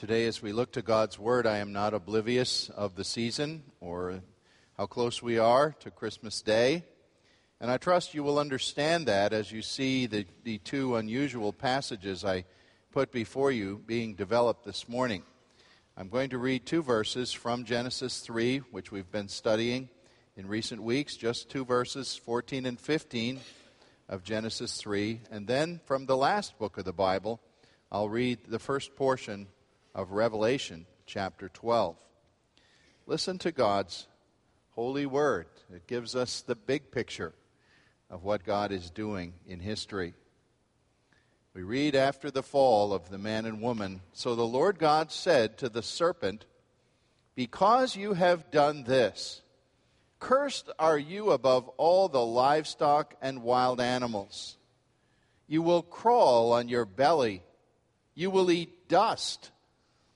Today, as we look to God's Word, I am not oblivious of the season or how close we are to Christmas Day. And I trust you will understand that as you see the, the two unusual passages I put before you being developed this morning. I'm going to read two verses from Genesis 3, which we've been studying in recent weeks, just two verses, 14 and 15 of Genesis 3. And then from the last book of the Bible, I'll read the first portion of Revelation chapter 12. Listen to God's holy word. It gives us the big picture of what God is doing in history. We read after the fall of the man and woman So the Lord God said to the serpent, Because you have done this, cursed are you above all the livestock and wild animals. You will crawl on your belly, you will eat dust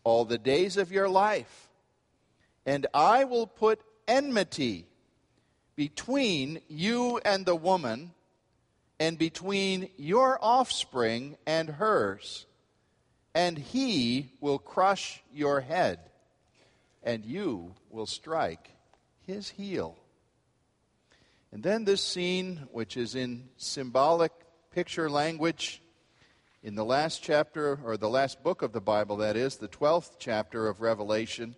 all the days of your life. And I will put enmity between you and the woman, and between your offspring and hers. And he will crush your head, and you will strike his heel. And then this scene, which is in symbolic picture language, in the last chapter, or the last book of the Bible, that is, the 12th chapter of Revelation,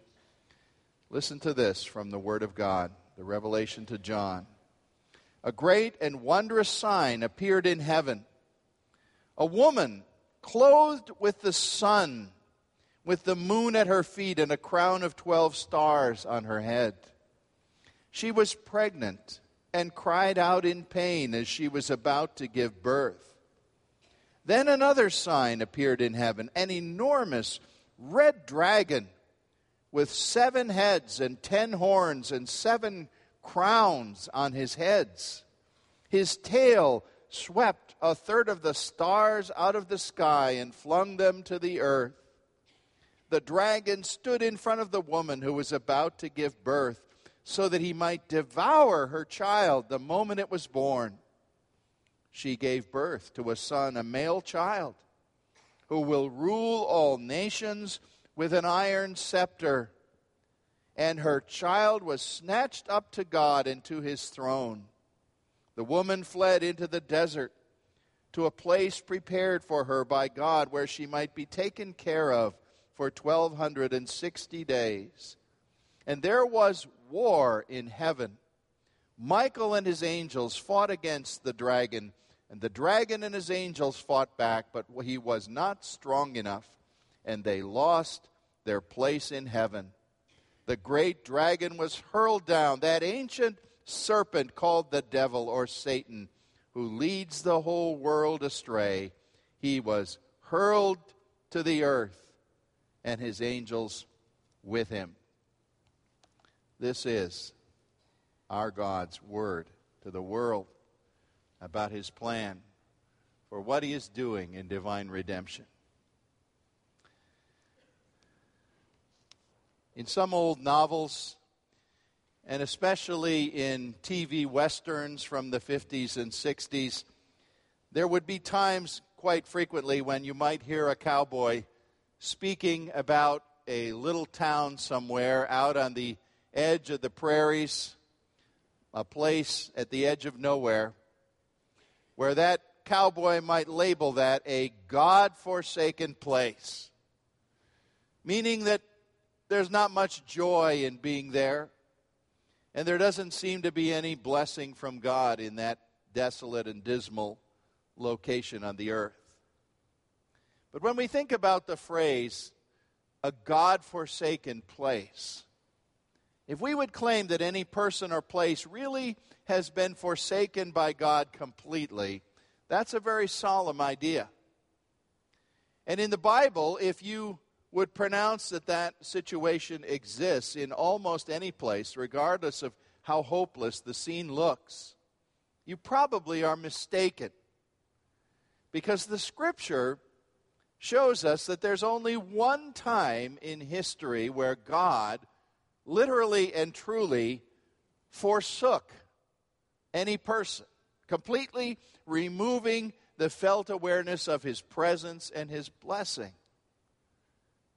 listen to this from the Word of God, the revelation to John. A great and wondrous sign appeared in heaven a woman clothed with the sun, with the moon at her feet, and a crown of 12 stars on her head. She was pregnant and cried out in pain as she was about to give birth. Then another sign appeared in heaven an enormous red dragon with seven heads and ten horns and seven crowns on his heads. His tail swept a third of the stars out of the sky and flung them to the earth. The dragon stood in front of the woman who was about to give birth so that he might devour her child the moment it was born she gave birth to a son, a male child, who will rule all nations with an iron scepter. And her child was snatched up to God and to his throne. The woman fled into the desert to a place prepared for her by God where she might be taken care of for 1260 days. And there was war in heaven. Michael and his angels fought against the dragon and the dragon and his angels fought back, but he was not strong enough, and they lost their place in heaven. The great dragon was hurled down, that ancient serpent called the devil or Satan, who leads the whole world astray. He was hurled to the earth, and his angels with him. This is our God's word to the world about his plan for what he is doing in divine redemption. In some old novels, and especially in TV westerns from the 50s and 60s, there would be times quite frequently when you might hear a cowboy speaking about a little town somewhere out on the edge of the prairies, a place at the edge of nowhere where that cowboy might label that a God forsaken place, meaning that there's not much joy in being there, and there doesn't seem to be any blessing from God in that desolate and dismal location on the earth. But when we think about the phrase, a God forsaken place, if we would claim that any person or place really has been forsaken by God completely, that's a very solemn idea. And in the Bible, if you would pronounce that that situation exists in almost any place, regardless of how hopeless the scene looks, you probably are mistaken. Because the scripture shows us that there's only one time in history where God literally and truly forsook any person, completely removing the felt awareness of his presence and his blessing.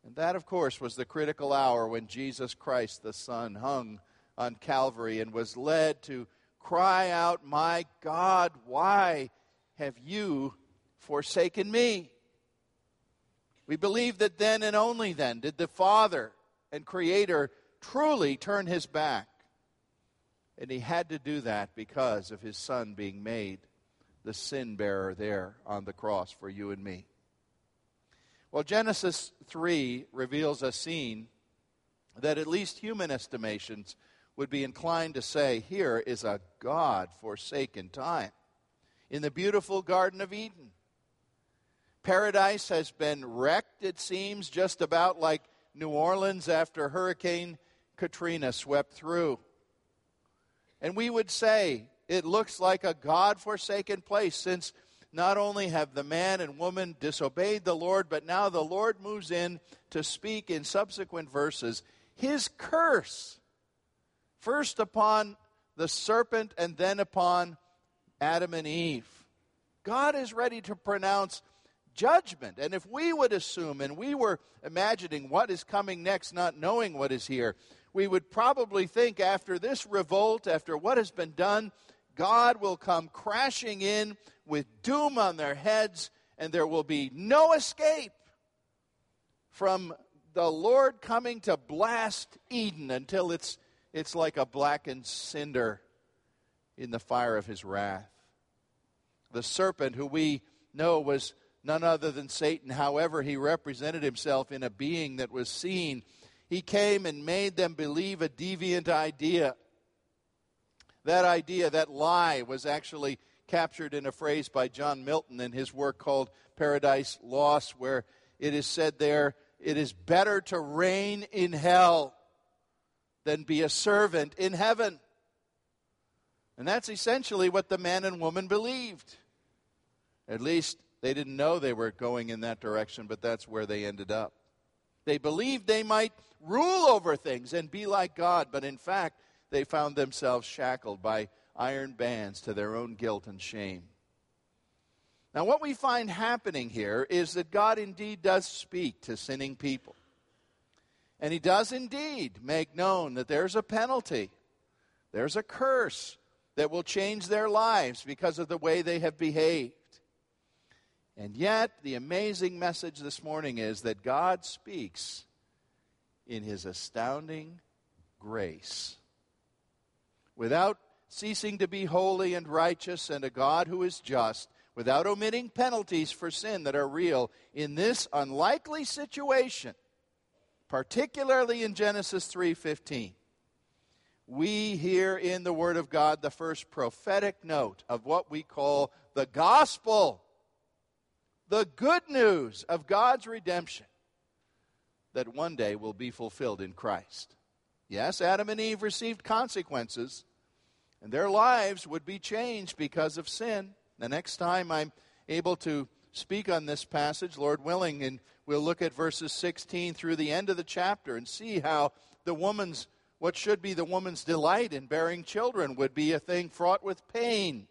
And that, of course, was the critical hour when Jesus Christ, the Son, hung on Calvary and was led to cry out, My God, why have you forsaken me? We believe that then and only then did the Father and Creator truly turn his back. And he had to do that because of his Son being made the sin bearer there on the cross for you and me. Well, Genesis 3 reveals a scene that at least human estimations would be inclined to say here is a God forsaken time. In the beautiful Garden of Eden, paradise has been wrecked, it seems, just about like New Orleans after Hurricane Katrina swept through. And we would say it looks like a God forsaken place since not only have the man and woman disobeyed the Lord, but now the Lord moves in to speak in subsequent verses his curse first upon the serpent and then upon Adam and Eve. God is ready to pronounce judgment. And if we would assume, and we were imagining what is coming next, not knowing what is here, we would probably think after this revolt, after what has been done, God will come crashing in with doom on their heads, and there will be no escape from the Lord coming to blast Eden until it's it's like a blackened cinder in the fire of his wrath. The serpent, who we know was none other than Satan, however, he represented himself in a being that was seen, he came and made them believe a deviant idea. That idea, that lie, was actually captured in a phrase by John Milton in his work called Paradise Lost, where it is said there, it is better to reign in hell than be a servant in heaven. And that's essentially what the man and woman believed. At least they didn't know they were going in that direction, but that's where they ended up. They believed they might rule over things and be like God, but in fact, they found themselves shackled by iron bands to their own guilt and shame. Now, what we find happening here is that God indeed does speak to sinning people. And he does indeed make known that there's a penalty, there's a curse that will change their lives because of the way they have behaved. And yet, the amazing message this morning is that God speaks in his astounding grace. Without ceasing to be holy and righteous and a God who is just, without omitting penalties for sin that are real, in this unlikely situation, particularly in Genesis 3:15. We hear in the word of God the first prophetic note of what we call the gospel. The good news of God's redemption that one day will be fulfilled in Christ. Yes, Adam and Eve received consequences, and their lives would be changed because of sin. The next time I'm able to speak on this passage, Lord willing, and we'll look at verses 16 through the end of the chapter and see how the woman's, what should be the woman's delight in bearing children, would be a thing fraught with pain,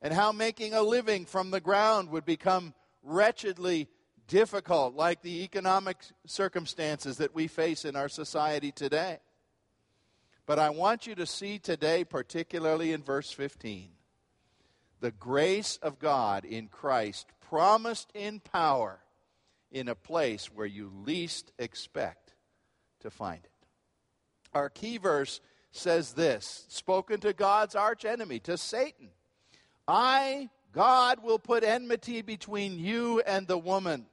and how making a living from the ground would become wretchedly difficult, like the economic circumstances that we face in our society today. But I want you to see today, particularly in verse 15, the grace of God in Christ promised in power in a place where you least expect to find it. Our key verse says this spoken to God's archenemy, to Satan I, God, will put enmity between you and the woman,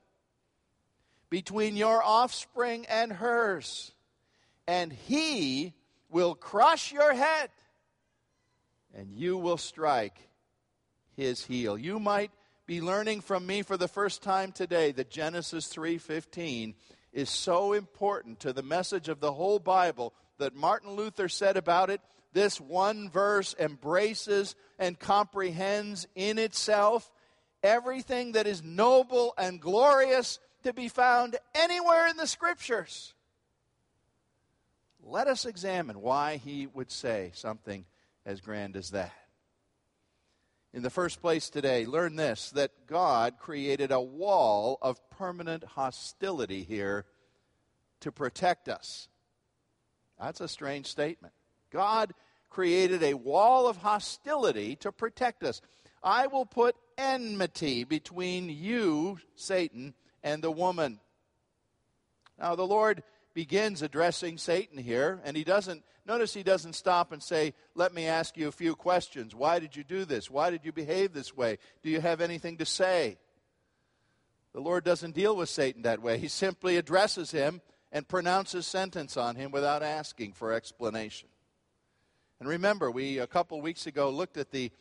between your offspring and hers, and he will crush your head, and you will strike his heel. You might be learning from me for the first time today that Genesis 3:15 is so important to the message of the whole Bible that Martin Luther said about it, this one verse embraces and comprehends in itself everything that is noble and glorious to be found anywhere in the scriptures. Let us examine why he would say something as grand as that in the first place today, learn this that God created a wall of permanent hostility here to protect us. That's a strange statement. God created a wall of hostility to protect us. I will put enmity between you, Satan, and the woman. Now, the Lord begins addressing Satan here, and he doesn't, notice he doesn't stop and say, Let me ask you a few questions. Why did you do this? Why did you behave this way? Do you have anything to say? The Lord doesn't deal with Satan that way. He simply addresses him and pronounces sentence on him without asking for explanation. And remember, we a couple weeks ago looked at the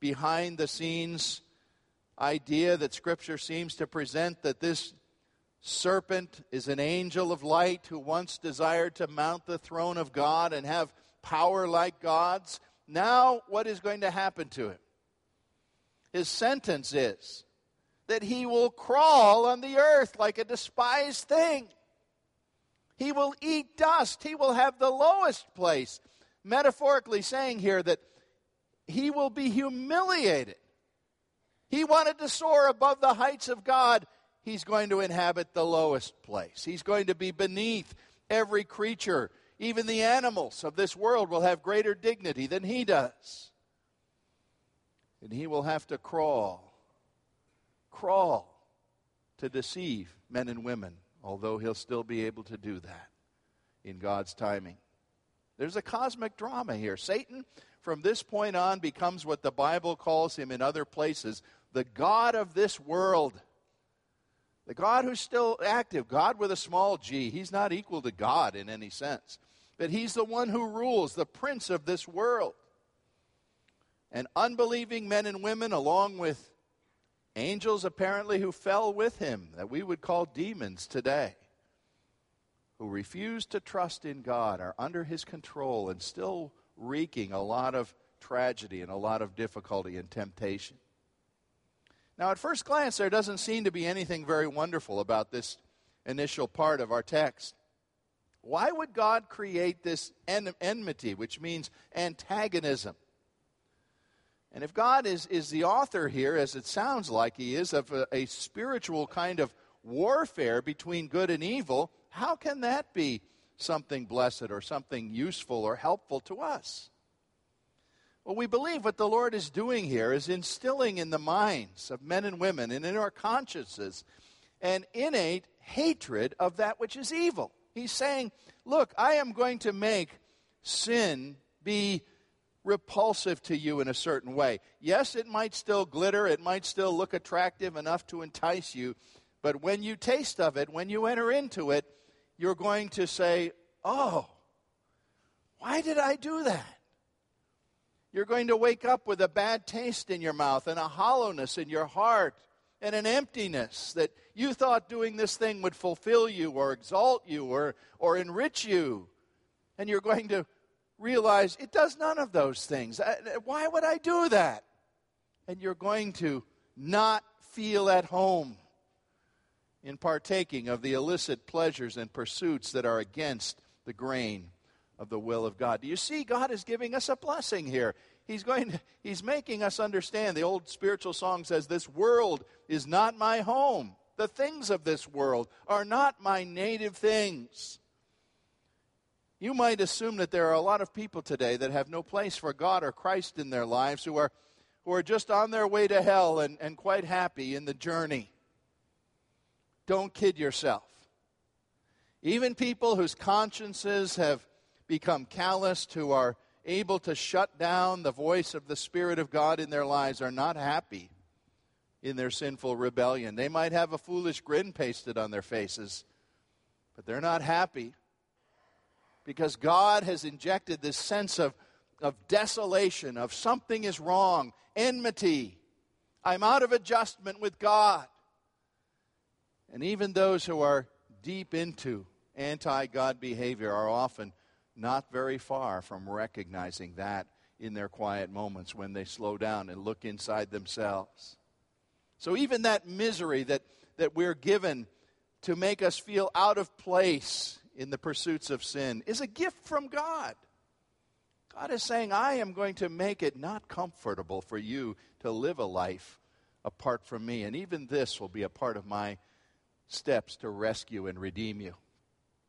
behind the scenes idea that Scripture seems to present that this serpent is an angel of light who once desired to mount the throne of God and have power like God's. Now, what is going to happen to him? His sentence is that he will crawl on the earth like a despised thing. He will eat dust. He will have the lowest place. Metaphorically saying here that he will be humiliated. He wanted to soar above the heights of God. He's going to inhabit the lowest place. He's going to be beneath every creature. Even the animals of this world will have greater dignity than he does. And he will have to crawl, crawl to deceive men and women, although he'll still be able to do that in God's timing. There's a cosmic drama here. Satan, from this point on, becomes what the Bible calls him in other places the God of this world. The God who's still active, God with a small g. He's not equal to God in any sense. But he's the one who rules, the prince of this world. And unbelieving men and women, along with angels apparently who fell with him, that we would call demons today, who refuse to trust in God are under his control and still wreaking a lot of tragedy and a lot of difficulty and temptation. Now, at first glance, there doesn't seem to be anything very wonderful about this initial part of our text. Why would God create this en- enmity, which means antagonism? And if God is, is the author here, as it sounds like he is, of a, a spiritual kind of warfare between good and evil, how can that be something blessed or something useful or helpful to us? Well, we believe what the Lord is doing here is instilling in the minds of men and women and in our consciences an innate hatred of that which is evil. He's saying, Look, I am going to make sin be repulsive to you in a certain way. Yes, it might still glitter, it might still look attractive enough to entice you, but when you taste of it, when you enter into it, you're going to say, Oh, why did I do that? You're going to wake up with a bad taste in your mouth and a hollowness in your heart and an emptiness that you thought doing this thing would fulfill you or exalt you or, or enrich you. And you're going to realize it does none of those things. Why would I do that? And you're going to not feel at home in partaking of the illicit pleasures and pursuits that are against the grain of the will of God. Do you see? God is giving us a blessing here. He's going to, he's making us understand. The old spiritual song says, This world is not my home. The things of this world are not my native things. You might assume that there are a lot of people today that have no place for God or Christ in their lives who are, who are just on their way to hell and, and quite happy in the journey. Don't kid yourself. Even people whose consciences have become calloused, who are able to shut down the voice of the Spirit of God in their lives, are not happy in their sinful rebellion. They might have a foolish grin pasted on their faces, but they're not happy because God has injected this sense of, of desolation, of something is wrong, enmity. I'm out of adjustment with God. And even those who are deep into anti God behavior are often not very far from recognizing that in their quiet moments when they slow down and look inside themselves. So, even that misery that, that we're given to make us feel out of place in the pursuits of sin is a gift from God. God is saying, I am going to make it not comfortable for you to live a life apart from me. And even this will be a part of my steps to rescue and redeem you.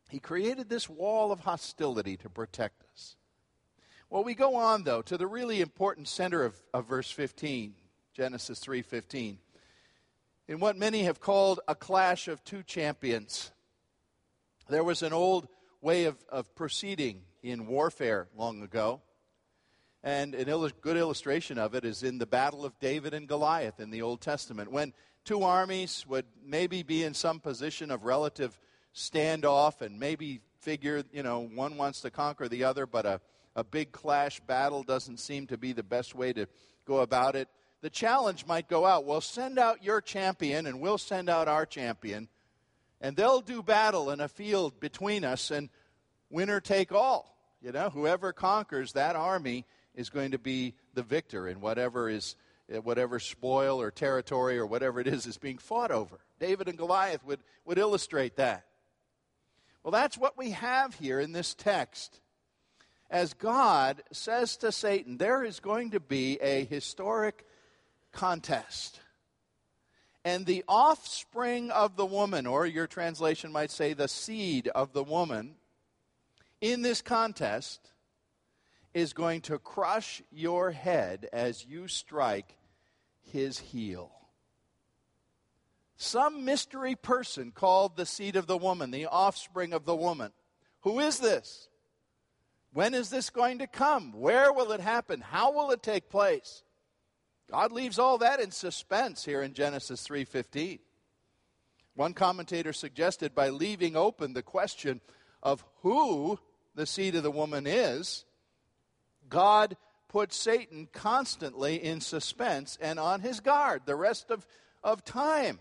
He created this wall of hostility to protect us. Well, we go on though to the really important center of, of verse 15, Genesis 3:15. In what many have called a clash of two champions. There was an old way of, of proceeding in warfare long ago. And a il- good illustration of it is in the battle of David and Goliath in the Old Testament, when two armies would maybe be in some position of relative standoff and maybe figure, you know, one wants to conquer the other, but a, a big clash battle doesn't seem to be the best way to go about it. The challenge might go out well, send out your champion, and we'll send out our champion, and they'll do battle in a field between us, and winner take all. You know, whoever conquers that army is going to be the victor in whatever is eh, whatever spoil or territory or whatever it is is being fought over. David and Goliath would, would illustrate that. Well, that's what we have here in this text. As God says to Satan, there is going to be a historic contest. And the offspring of the woman, or your translation might say the seed of the woman, in this contest is going to crush your head as you strike his heel. Some mystery person called the seed of the woman, the offspring of the woman. Who is this? When is this going to come? Where will it happen? How will it take place? God leaves all that in suspense here in Genesis 3:15. One commentator suggested by leaving open the question of who the seed of the woman is, God puts Satan constantly in suspense and on his guard the rest of, of time.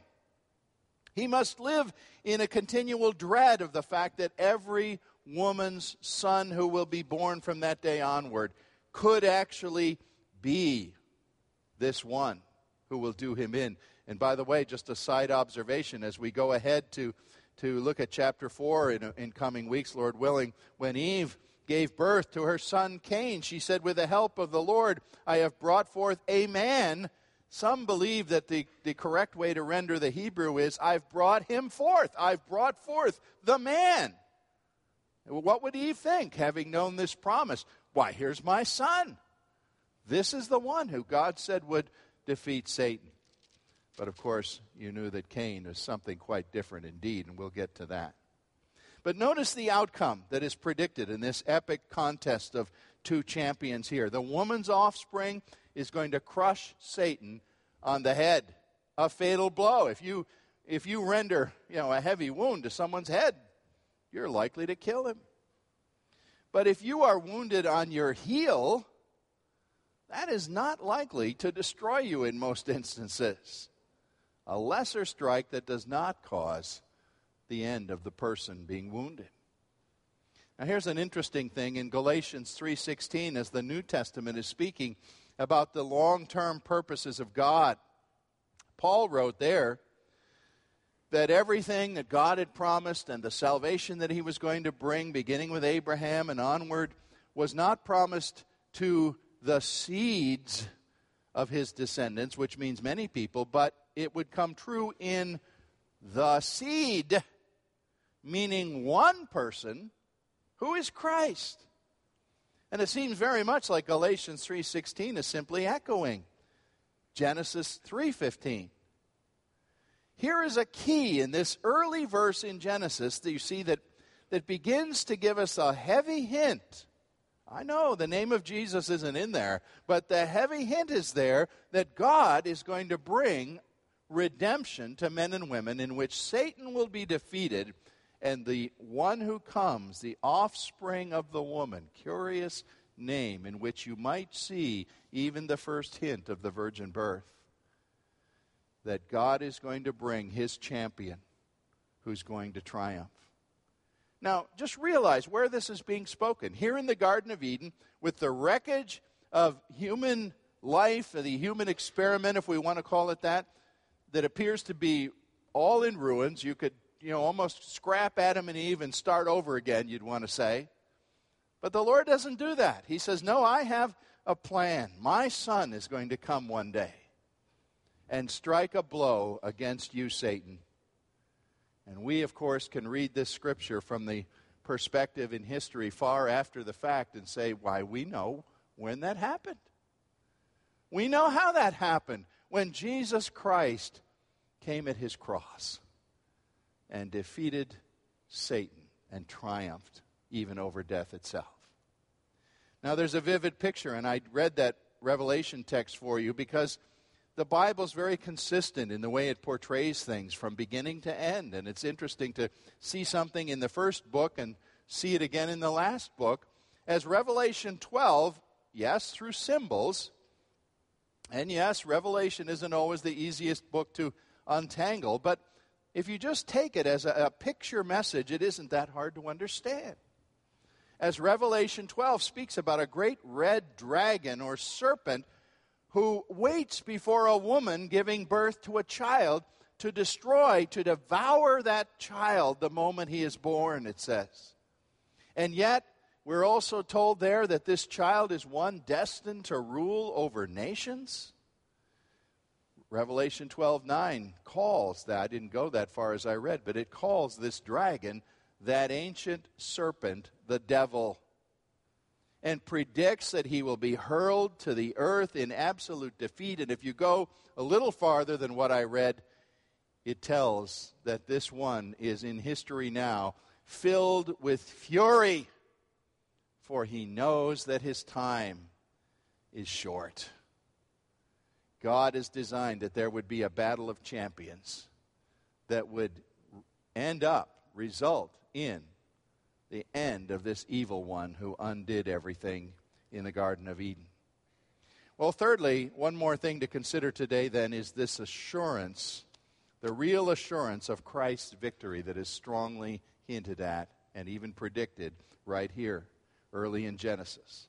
He must live in a continual dread of the fact that every woman's son who will be born from that day onward could actually be this one who will do him in. And by the way, just a side observation as we go ahead to, to look at chapter 4 in, in coming weeks, Lord willing, when Eve gave birth to her son Cain, she said, With the help of the Lord, I have brought forth a man. Some believe that the, the correct way to render the Hebrew is, I've brought him forth. I've brought forth the man. What would Eve think, having known this promise? Why, here's my son. This is the one who God said would defeat Satan. But of course, you knew that Cain is something quite different indeed, and we'll get to that. But notice the outcome that is predicted in this epic contest of two champions here. The woman's offspring is going to crush Satan on the head, a fatal blow. If you if you render, you know, a heavy wound to someone's head, you're likely to kill him. But if you are wounded on your heel, that is not likely to destroy you in most instances. A lesser strike that does not cause the end of the person being wounded. Now here's an interesting thing in Galatians 3:16 as the New Testament is speaking about the long-term purposes of God. Paul wrote there that everything that God had promised and the salvation that he was going to bring beginning with Abraham and onward was not promised to the seeds of his descendants, which means many people, but it would come true in the seed meaning one person who is Christ. And it seems very much like Galatians 3:16 is simply echoing Genesis 3:15. Here is a key in this early verse in Genesis that you see that, that begins to give us a heavy hint. I know the name of Jesus isn't in there, but the heavy hint is there that God is going to bring redemption to men and women in which Satan will be defeated and the one who comes, the offspring of the woman, curious name in which you might see even the first hint of the virgin birth. That God is going to bring his champion who's going to triumph. Now, just realize where this is being spoken. Here in the Garden of Eden, with the wreckage of human life, the human experiment, if we want to call it that, that appears to be all in ruins. You could you know, almost scrap Adam and Eve and start over again, you'd want to say. But the Lord doesn't do that. He says, No, I have a plan. My son is going to come one day and strike a blow against you, Satan. And we, of course, can read this scripture from the perspective in history far after the fact and say, why, we know when that happened. We know how that happened when Jesus Christ came at his cross and defeated Satan and triumphed even over death itself. Now, there's a vivid picture, and I read that Revelation text for you because the Bible is very consistent in the way it portrays things from beginning to end. And it's interesting to see something in the first book and see it again in the last book. As Revelation 12, yes, through symbols, and yes, Revelation isn't always the easiest book to untangle, but if you just take it as a, a picture message, it isn't that hard to understand. As Revelation 12 speaks about a great red dragon or serpent who waits before a woman giving birth to a child to destroy, to devour that child the moment he is born, it says. And yet, we're also told there that this child is one destined to rule over nations. Revelation 12 9 calls that, I didn't go that far as I read, but it calls this dragon that ancient serpent, the devil and predicts that he will be hurled to the earth in absolute defeat. And if you go a little farther than what I read, it tells that this one is in history now filled with fury, for he knows that his time is short. God has designed that there would be a battle of champions that would end up, result in the end of this evil one who undid everything in the Garden of Eden. Well, thirdly, one more thing to consider today then is this assurance, the real assurance of Christ's victory that is strongly hinted at and even predicted right here early in Genesis.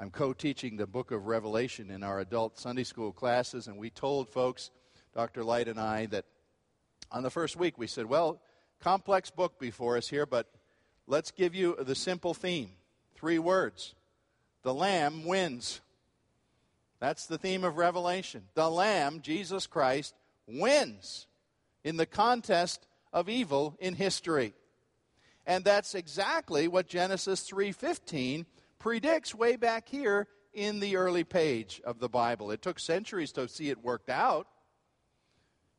I'm co teaching the book of Revelation in our adult Sunday school classes, and we told folks, Dr. Light and I, that on the first week we said, well, complex book before us here, but Let's give you the simple theme three words The Lamb wins. That's the theme of Revelation. The Lamb, Jesus Christ, wins in the contest of evil in history. And that's exactly what Genesis 3:15 predicts way back here in the early page of the Bible. It took centuries to see it worked out,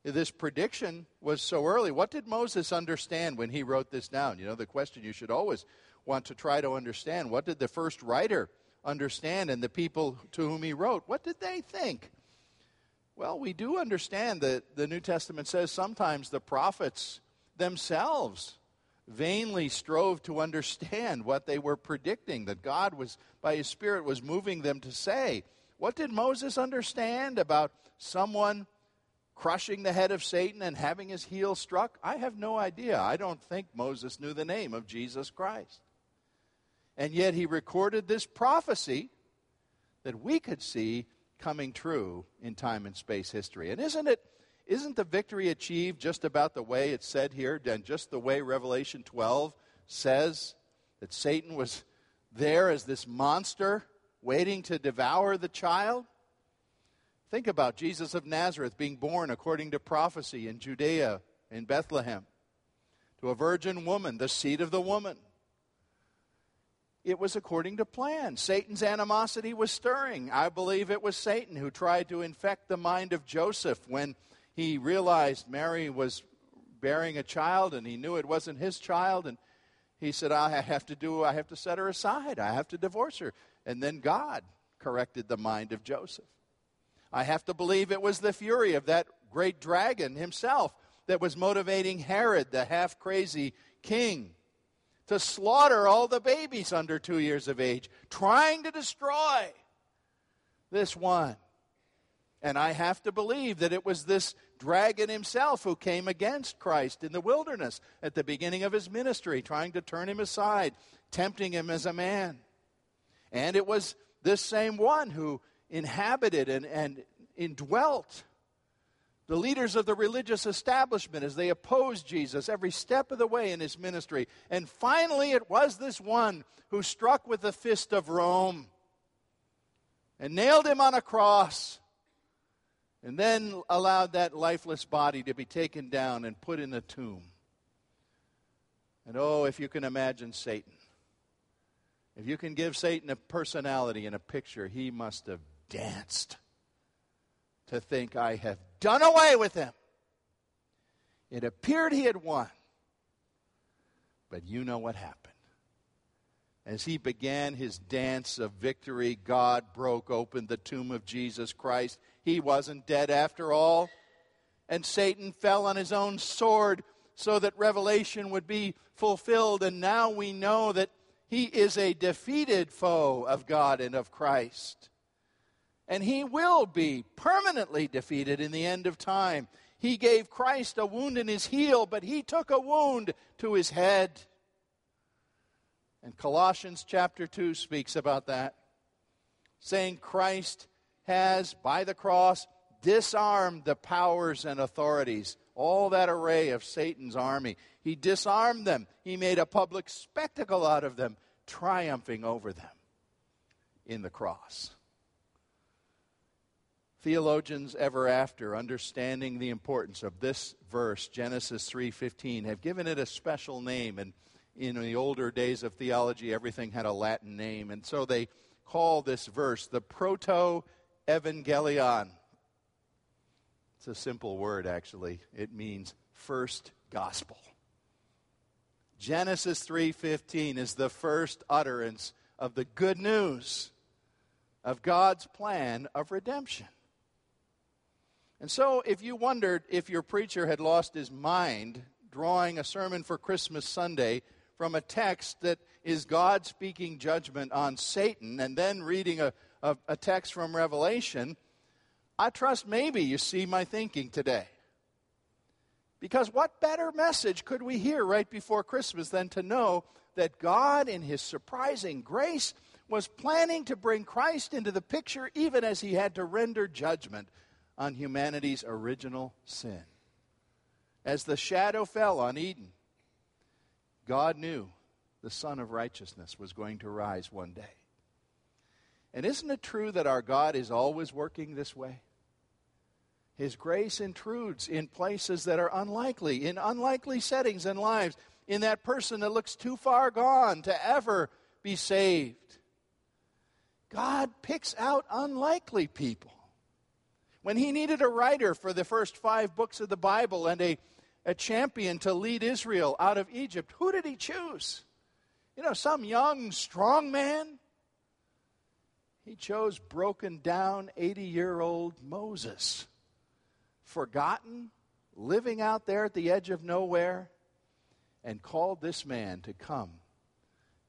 this prediction was so early. What did Moses understand when he wrote this down? You know, the question you should always want to try to understand what did the first writer understand and the people to whom he wrote? What did they think? Well, we do understand that the New Testament says sometimes the prophets themselves vainly strove to understand what they were predicting, that God was, by his Spirit, was moving them to say. What did Moses understand about someone crushing the head of Satan and having his heel struck? I have no idea. I don't think Moses knew the name of Jesus Christ. And yet he recorded this prophecy that we could see coming true in time and space history. And isn't it isn't the victory achieved just about the way it's said here and just the way Revelation 12 says that Satan was there as this monster waiting to devour the child? Think about Jesus of Nazareth being born according to prophecy in Judea, in Bethlehem, to a virgin woman, the seed of the woman. It was according to plan. Satan's animosity was stirring. I believe it was Satan who tried to infect the mind of Joseph when he realized Mary was bearing a child and he knew it wasn't his child and he said I have to do I have to set her aside. I have to divorce her. And then God corrected the mind of Joseph. I have to believe it was the fury of that great dragon himself that was motivating Herod, the half crazy king, to slaughter all the babies under two years of age, trying to destroy this one. And I have to believe that it was this dragon himself who came against Christ in the wilderness at the beginning of his ministry, trying to turn him aside, tempting him as a man. And it was this same one who inhabited and, and indwelt the leaders of the religious establishment as they opposed Jesus every step of the way in his ministry. And finally, it was this one who struck with the fist of Rome and nailed him on a cross and then allowed that lifeless body to be taken down and put in a tomb. And oh, if you can imagine Satan. If you can give Satan a personality and a picture, he must have danced to think, I have done away with him. It appeared he had won. But you know what happened. As he began his dance of victory, God broke open the tomb of Jesus Christ. He wasn't dead after all. And Satan fell on his own sword so that Revelation would be fulfilled. And now we know that he is a defeated foe of God and of Christ. And he will be permanently defeated in the end of time. He gave Christ a wound in his heel, but he took a wound to his head. And Colossians chapter 2 speaks about that, saying Christ has, by the cross, disarmed the powers and authorities, all that array of Satan's army. He disarmed them, he made a public spectacle out of them, triumphing over them in the cross. Theologians ever after, understanding the importance of this verse, Genesis 3:15, have given it a special name and in the older days of theology, everything had a Latin name. And so they call this verse the Proto Evangelion. It's a simple word, actually. It means first gospel. Genesis 3:15 is the first utterance of the good news of God's plan of redemption. And so, if you wondered if your preacher had lost his mind drawing a sermon for Christmas Sunday from a text that is God speaking judgment on Satan and then reading a, a, a text from Revelation, I trust maybe you see my thinking today. Because what better message could we hear right before Christmas than to know that God, in His surprising grace, was planning to bring Christ into the picture even as He had to render judgment on humanity's original sin? As the shadow fell on Eden, God knew the Sun of Righteousness was going to rise one day. And isn't it true that our God is always working this way? His grace intrudes in places that are unlikely, in unlikely settings and lives, in that person that looks too far gone to ever be saved. God picks out unlikely people. When he needed a writer for the first five books of the Bible and a a champion to lead Israel out of Egypt, who did he choose? You know, some young, strong man? He chose broken down 80 year old Moses, forgotten, living out there at the edge of nowhere, and called this man to come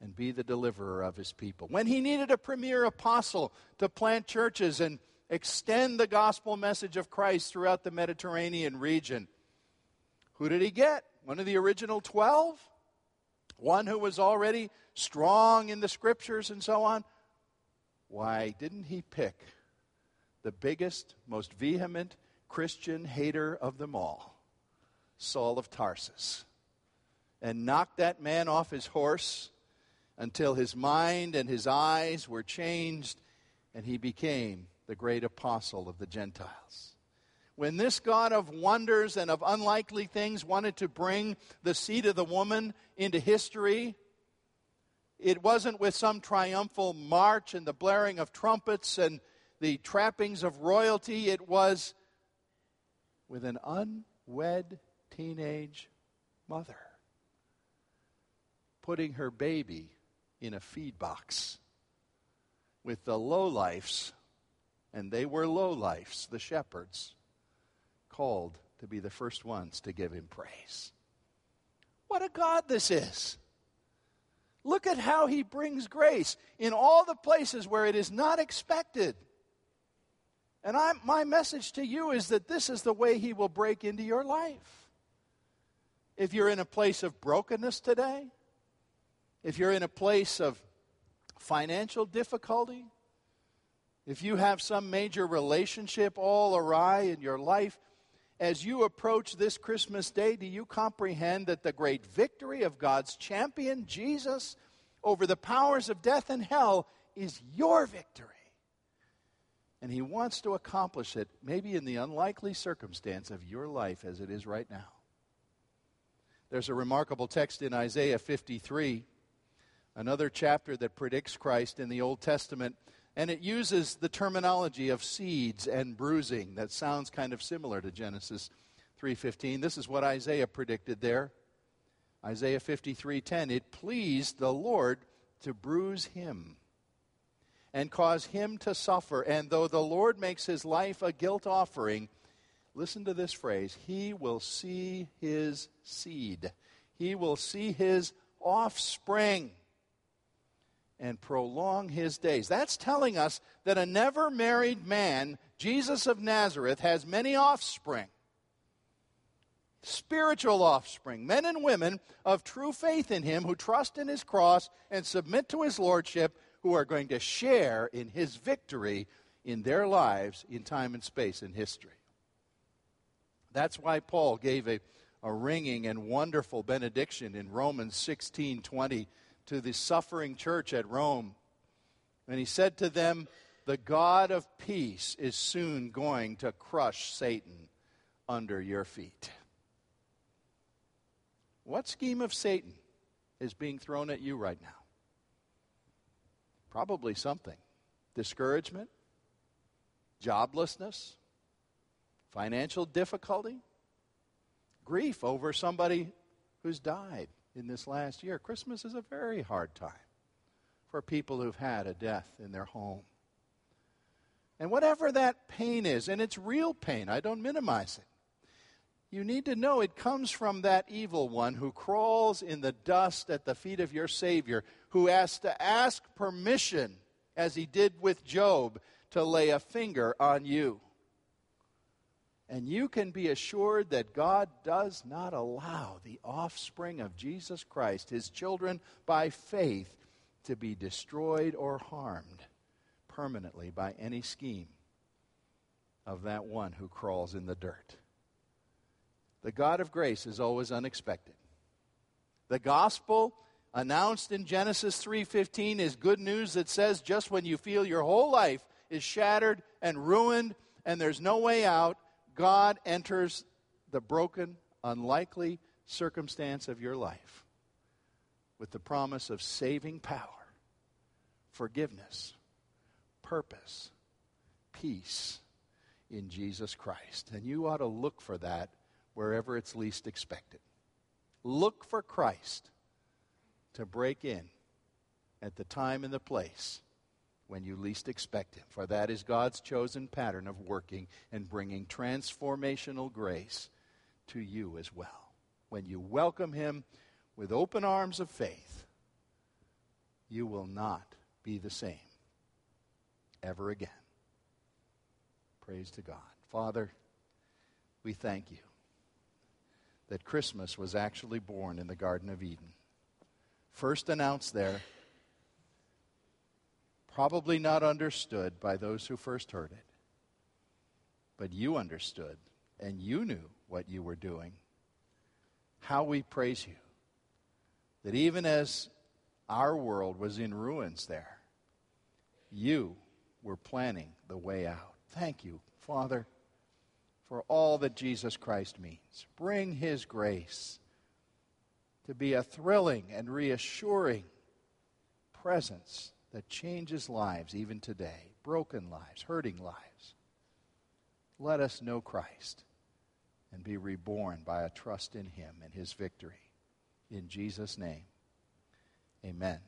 and be the deliverer of his people. When he needed a premier apostle to plant churches and extend the gospel message of Christ throughout the Mediterranean region, who did he get? One of the original 12? One who was already strong in the scriptures and so on? Why didn't he pick the biggest, most vehement Christian hater of them all, Saul of Tarsus, and knock that man off his horse until his mind and his eyes were changed and he became the great apostle of the Gentiles? When this God of wonders and of unlikely things wanted to bring the seed of the woman into history, it wasn't with some triumphal march and the blaring of trumpets and the trappings of royalty. It was with an unwed teenage mother putting her baby in a feed box with the lowlifes, and they were lowlifes, the shepherds called to be the first ones to give him praise. What a God this is! Look at how he brings grace in all the places where it is not expected. And I, my message to you is that this is the way he will break into your life. If you're in a place of brokenness today, if you're in a place of financial difficulty, if you have some major relationship all awry in your life, as you approach this Christmas day, do you comprehend that the great victory of God's champion, Jesus, over the powers of death and hell is your victory? And He wants to accomplish it, maybe in the unlikely circumstance of your life as it is right now. There's a remarkable text in Isaiah 53, another chapter that predicts Christ in the Old Testament, and it uses the terminology of seeds and bruising that sounds kind of similar to Genesis 3:15. This is what Isaiah predicted there. Isaiah 53:10, it pleased the Lord to bruise him and cause him to suffer. And though the Lord makes his life a guilt offering, listen to this phrase He will see his seed, he will see his offspring and prolong his days. That's telling us that a never married man, Jesus of Nazareth, has many offspring. Spiritual offspring, men and women of true faith in him who trust in his cross and submit to his lordship, who are going to share in his victory in their lives in time and space in history. That's why Paul gave a, a ringing and wonderful benediction in Romans 16 20 to the suffering church at Rome. And he said to them, The God of peace is soon going to crush Satan under your feet. What scheme of Satan is being thrown at you right now? Probably something. Discouragement, joblessness, financial difficulty, grief over somebody who's died in this last year. Christmas is a very hard time for people who've had a death in their home. And whatever that pain is, and it's real pain, I don't minimize it. You need to know it comes from that evil one who crawls in the dust at the feet of your Savior, who has to ask permission, as he did with Job, to lay a finger on you. And you can be assured that God does not allow the offspring of Jesus Christ, his children by faith, to be destroyed or harmed permanently by any scheme of that one who crawls in the dirt. The God of grace is always unexpected. The gospel announced in Genesis 3:15 is good news that says just when you feel your whole life is shattered and ruined and there's no way out, God enters the broken, unlikely circumstance of your life with the promise of saving power, forgiveness, purpose, peace in Jesus Christ. And you ought to look for that wherever it's least expected. Look for Christ to break in at the time and the place when you least expect Him, for that is God's chosen pattern of working and bringing transformational grace to you as well. When you welcome Him with open arms of faith, you will not be the same ever again. Praise to God. Father, we thank you that Christmas was actually born in the Garden of Eden. First announced there, probably not understood by those who first heard it, but you understood and you knew what you were doing. How we praise you that even as our world was in ruins there, you were planning the way out. Thank you, Father for all that Jesus Christ means. Bring His grace to be a thrilling and reassuring presence that changes lives even today broken lives, hurting lives. Let us know Christ and be reborn by a trust in Him and His victory. In Jesus' name, amen.